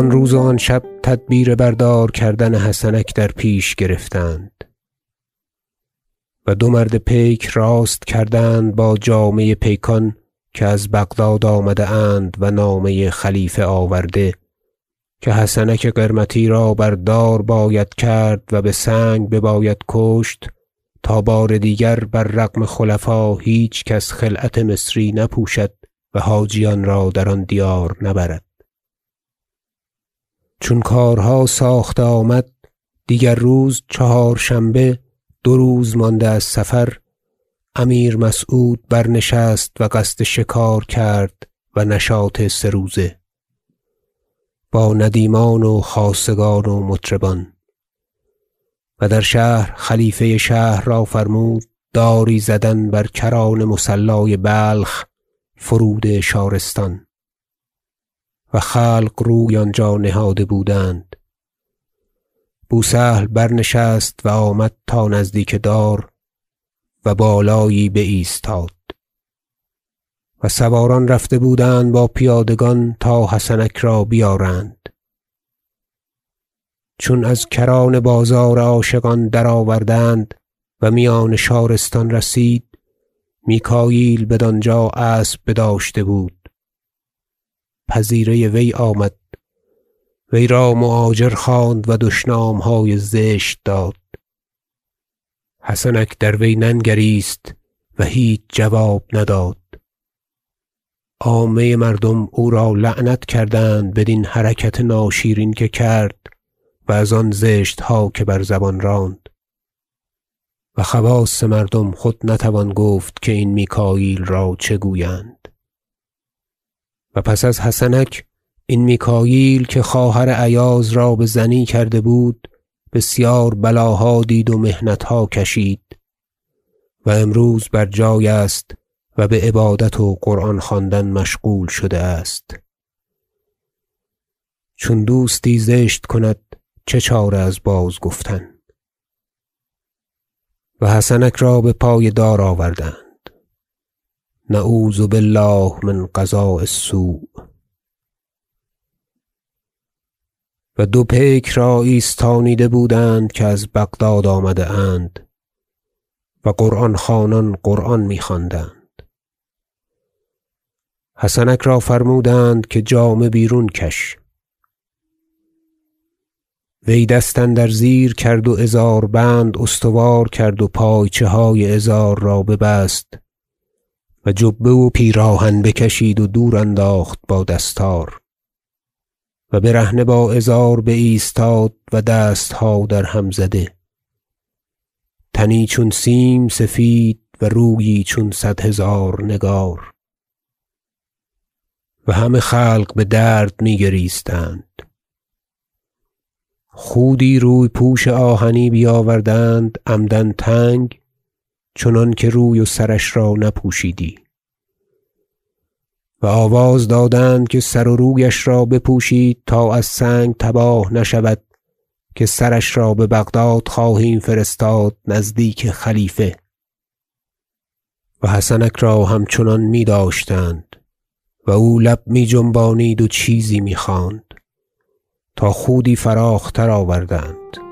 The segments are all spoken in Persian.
آن روز و آن شب تدبیر بردار کردن حسنک در پیش گرفتند. و دو مرد پیک راست کردند با جامه پیکان که از بغداد آمده اند و نامه خلیفه آورده که حسنک قرمطی را بر دار باید کرد و بسنگ بباید کشت تا بار دیگر بر رغم خلفا هیچ کس خلعت مصری نپوشد و حاجیان را در آن دیار نبرد. چون کارها ساخته آمد دیگر روز چهارشنبه دو روز مانده از سفر امیر مسعود برنشست و قصد شکار کرد و نشاط سه روزه. با ندیمان و خاصگان و مطربان. و در شهر خلیفه شهر را فرمود داری زدن بر کران مصلای بلخ فرود شارستان. و خلق روی آنجا نهاده بودند. بوسهل برنشست و آمد تا نزدیک دار و بالایی بایستاد. و سواران رفته بودند با پیادگان تا حسنک را بیارند. چون از کران بازار عاشقان درآوردند و میان شارستان رسید میکاییل بدانجا اسب بداشته بود. پذیره وی آمد. وی را مؤاجر خواند و دشنامهای زشت داد. حسنک در وی ننگریست و هیچ جواب نداد. عامه مردم او را لعنت کردند بدین حرکت ناشیرین که کرد و از آن زشتها که بر زبان راند. و خواص مردم خود نتوان گفت که این میکاییل را چه گویند. و پس از حسنک این میکاییل که خواهر ایاز را بزنی کرده بود بسیار بلاها دید و محنتها کشید و امروز بر جای است و بعبادت و قرآن خواندن مشغول شده است. چون دوستی زشت کند چه چاره از بازگفتن و حسنک را بپای دار آوردند. نعوذ بالله من قضاء السوء. و دو پیک را ایستانیده بودند که از بغداد آمده اند و قرآن خوانان قرآن میخواندند حسنک را فرمودند که جامه بیرون کش. وی دست اندر زیر کرد و ازار بند استوار کرد و پایچه های ازار را ببست. و جبه و پیراهن بکشید و دور انداخت با دستار و برهنه با ازار بایستاد و دستها درهم زده. تنی چون سیم سفید و رویی چون صد هزار نگار. و همه خلق بدرد میگریستند خودی روی پوش آهنی بیاوردند عمدا تنگ چنانکه روی و سرش را نپوشیدی. و آواز دادند که سر و رویش را بپوشید تا از سنگ تباه نشود که سرش را ببغداد خواهیم فرستاد نزدیک خلیفه. و حسنک را همچنان میداشتند و او لب می جنبانید و چیزی می‌خواند تا خودی فراخ تر آوردند.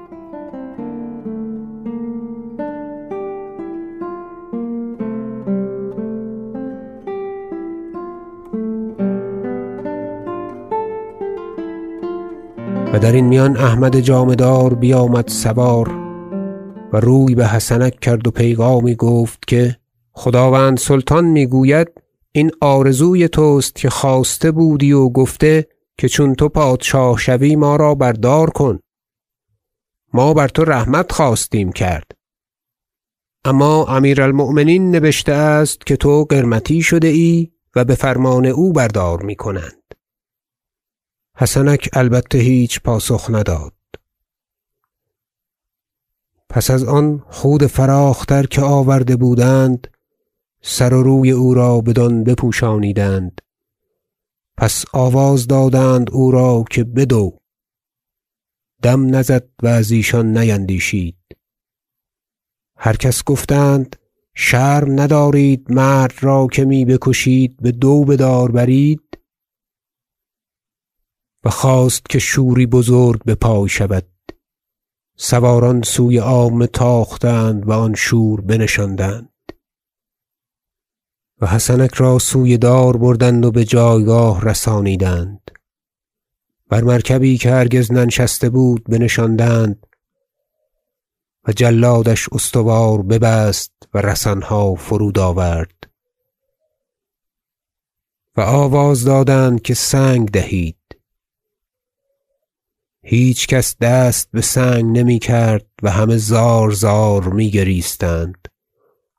و درین میان احمد جامه دار بیامد سوار و روی بحسنک کرد و پیغامی گفت که خداوند سلطان می‌گوید این آرزوی توست که خواسته بودی و گفته که چون تو پادشاه شوی ما را بر دار کن. ما بر تو رحمت خواستیم کرد. اما امیر المؤمنین نبشته است که تو قرمطی شده ای و بفرمان او بر دار می‌کنند. حسنک البته هیچ پاسخ نداد. پس از آن خود فراخ تر که آورده بودند سر و روی او را بدان بپوشانیدند. پس آواز دادند او را که بدو. دم نزد و از ایشان نیندیشید. هر کس گفتند شرم ندارید مرد را که می بکشید بدو بدار برید؟ و خواست که شوری بزرگ بپای شود. سواران سوی عامه تاختند و آن شور بنشاندند. و حسنک را سوی دار بردند و بجایگاه رسانیدند. بر مرکبی که هرگز ننشسته بود بنشاندند و جلادش استوار ببست و رسنها فرود آورد. و آواز دادند که سنگ دهید. هیچ کس دست بسنگ نمی‌کرد و همه زار زار میگریستند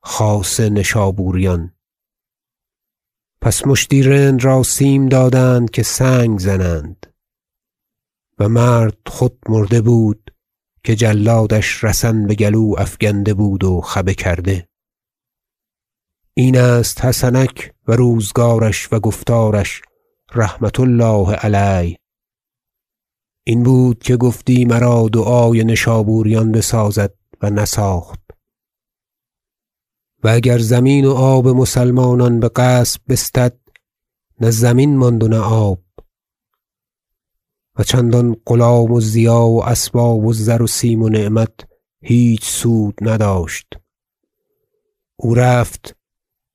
خاصه نشابوریان. پس مشتی رند را سیم دادند که سنگ زنند. و مرد خود مرده بود که جلادش رسن بگلو افگنده بود و خبه کرده. این است حسنک و روزگارش و گفتارش رحمة الله علیه. این بود که گفتی مرا دعای نشابوریان بسازد و نساخت. و اگر زمین و آب مسلمانان بغصب بستد نه زمین ماند و نه آب. و چندان غلام و ضیاع و اسباب و زر و سیم و نعمت هیچ سود نداشت. او رفت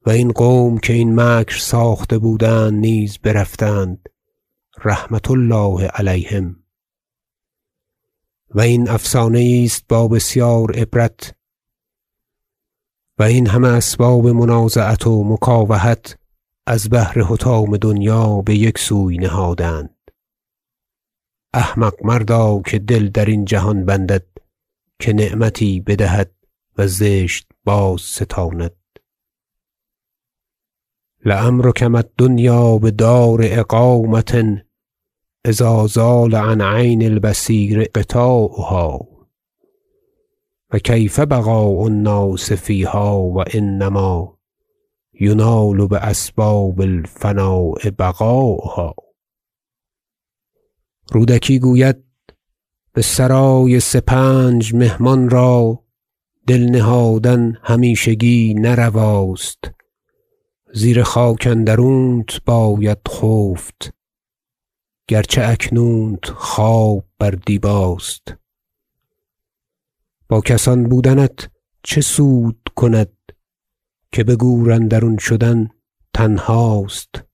و این قوم که این مکر ساخته بودند نیز برفتند. رحمة الله علیهم. و این افسانه است با بسیار عبرت و این همه اسباب منازعت و مکاوحت از بهر حطام دنیا بیک سوی نهادند. احمق مردا که دل درین جهان بندد که نعمتی بدهد و زشت بازستاند لعمرک ما الدنیا بدار اقامة اذا زال عن عین البصیر غطاؤها و کیف بقاء الناس فیها و انما ینال باسباب الفناء بقاؤها رودکی گوید بسرای سپنج مهمان را دل نهادن همیشگی نه رواست زیر خاک اندرونت باید خفت. گرچه اکنونت خواب بر دیباست. با کسان بودنت چه سود کند که بگور اندرون شدن تنهاست؟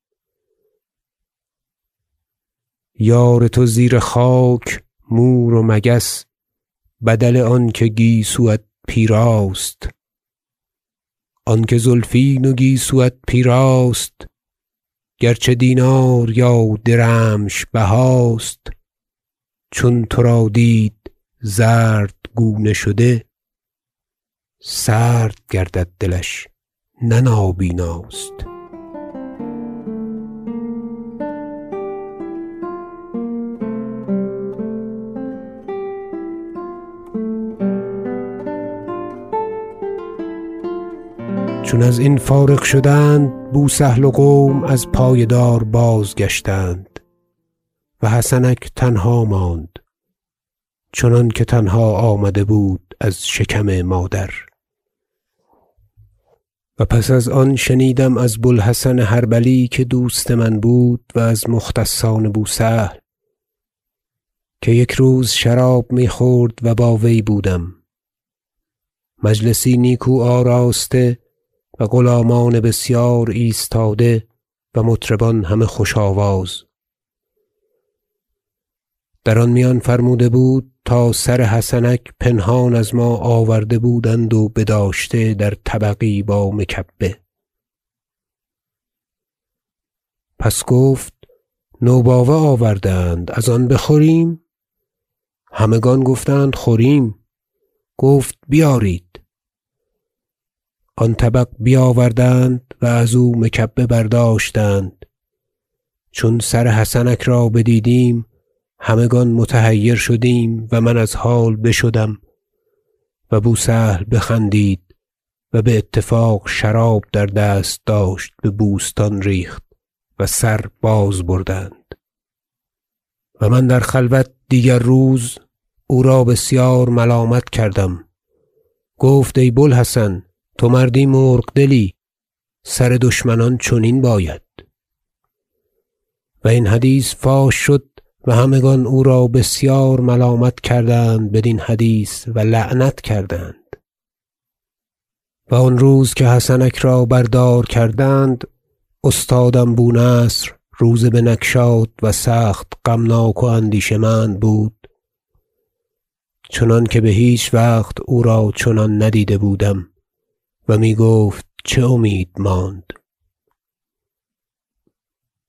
یار تو زیر خاک مور و مگس بدل آنکه گیسویت پیراست. آنکه زلفین و گیسویت پیراست گرچه دینار یا درمش بهاست چون ترا دید زردگونه شده سرد گردد دلش نه نابیناست. چون ازین فارغ شدند بوسهل و قوم از پای دار بازگشتند و حسنک تنها ماند چنانکه تنها آمده بود از شکم مادر. و پس از آن شنیدم از بوالحسن حربلی که دوست من بود و از مختصان بوسهل که یک روز شراب می‌خورد و با وی بودم. مجلسی نیکو آراسته و غلامان بسیار ایستاده و مطربان همه خوش آواز. در آن میان فرموده بود تا سر حسنک پنهان از ما آورده بودند و بداشته در طبقی با مکبه. پس گفت نوباوه آورده اند از آن بخوریم؟ همگان گفتند خوریم. گفت بیارید. آن طبق بیاوردند و ازو مکبه برداشتند. چون سر حسنک را بدیدیم همگان متحیر شدیم و من از حال بشدم و بوسهل بخندید و باتفاق شراب در دست داشت ببوستان ریخت و سر باز بردند. و من در خلوت دیگر روز او را بسیار ملامت کردم. گفت ای بوالحسن تو مردی مرغ دلی سر دشمنان چنین باید. و این حدیث فاش شد و همگان او را بسیار ملامت کردند بدین حدیث و لعنت کردند. و آن روز که حسنک را بر دار کردند استادم بو نصر روزه بنگشاد و سخت غمناک و اندیشه مند بود. چنانکه بهیچ وقت او را چنان ندیده بودم. و می‌گفت چه امید ماند؟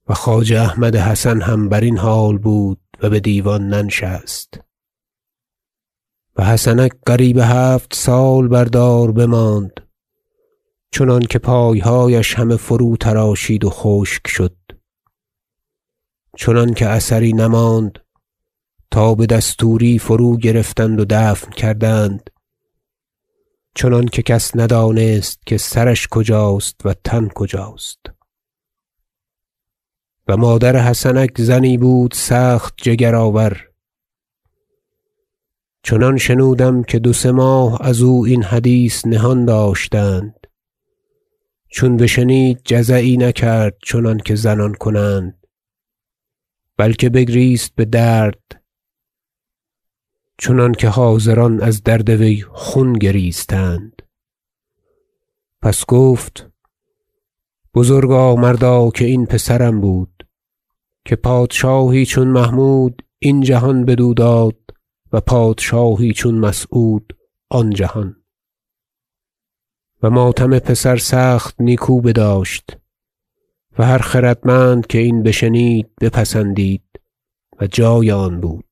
و خواجه احمد حسن هم برین حال بود و بدیوان ننشست. و حسنک قریب هفت سال بر دار بماند چنانکه پایهایش همه فروتراشید و خشک شد. چنانکه اثری نماند تا بدستوری فروگرفتند و دفن کردند. چنانکه کس ندانست که سرش کجاست و تن کجاست. و مادر حسنک زنی بود سخت جگر آور چنان شنودم که دو سه ماه ازو این حدیث نهان داشتند. چون بشنید جزعی نکرد چنانکه زنان کنند. بلکه بگریست بدرد چنانکه حاضران از درد وی خون گریستند. پس گفت بزرگا مردا که این پسرم بود که پادشاهی چون محمود این جهان بدو داد و پادشاهی چون مسعود آن جهان. و ماتم پسر سخت نیکو بداشت و هر خردمند که این بشنید بپسندید و جای آن بود.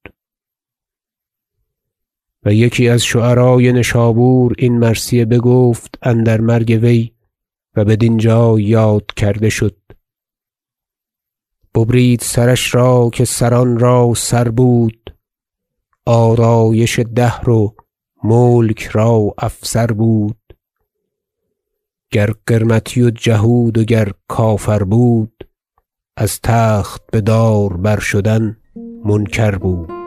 و یکی از شعرای نشابور این مرثیه بگفت اندر مرگ وی و بدین جای یاد کرده شد. ببرید سرش را که سران را سر بود. آرایش دهر و ملک را افسر بود. گر قرمطی و جهود و گر کافر بود از تخت بدار بر شدن منکر بود.